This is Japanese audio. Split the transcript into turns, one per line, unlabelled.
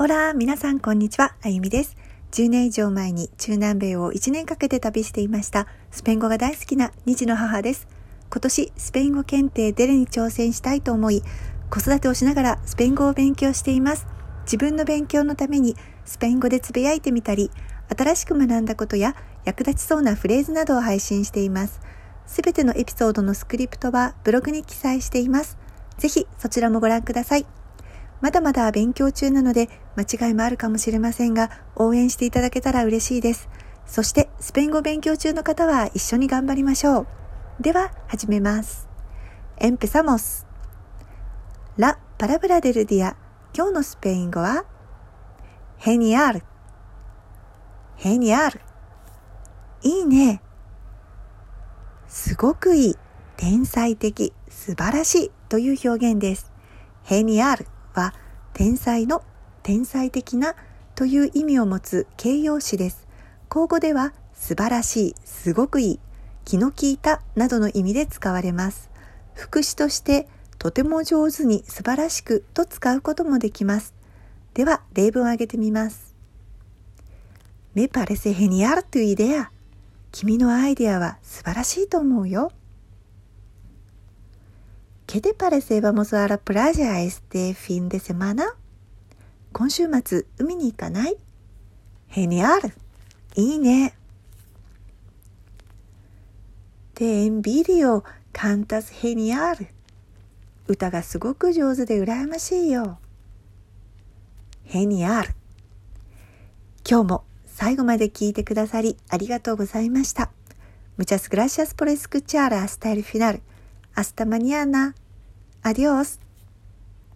オラ皆さんこんにちは、あゆみです。10年以上前に中南米を1年かけて旅していましたスペイン語が大好きな2児の母です。今年スペイン語検定デレに挑戦したいと思い、子育てをしながらスペイン語を勉強しています。自分の勉強のためにスペイン語でつぶやいてみたり、新しく学んだことや役立ちそうなフレーズなどを配信しています。すべてのエピソードのスクリプトはブログに記載しています。ぜひそちらもご覧ください。まだまだ勉強中なので間違いもあるかもしれませんが、応援していただけたら嬉しいです。そして、スペイン語勉強中の方は一緒に頑張りましょう。では、始めます。Empezamos! La palabra del día 今日のスペイン語は Genial! Genial! いいね。すごくいい。天才的。素晴らしいという表現です。Genial は天才の天才的なという意味を持つ形容詞です。口語では素晴らしい、すごくいい、気の利いたなどの意味で使われます。副詞としてとても上手に素晴らしくと使うこともできます。では例文を挙げてみます。Me parece genial tu idea. 君のアイデアは素晴らしいと思うよ。ケテパレセバモスアラプラジャエステフィンデセマナ。今週末海に行かない？ヘニアルいいね。テンビリオカンタスヘニアル歌がすごく上手で羨ましいよ。ヘニアル今日も最後まで聞いてくださりありがとうございました。ムチャスグラシアスポレスクチャーラスタイルフィナル。Hasta mañana. Adiós.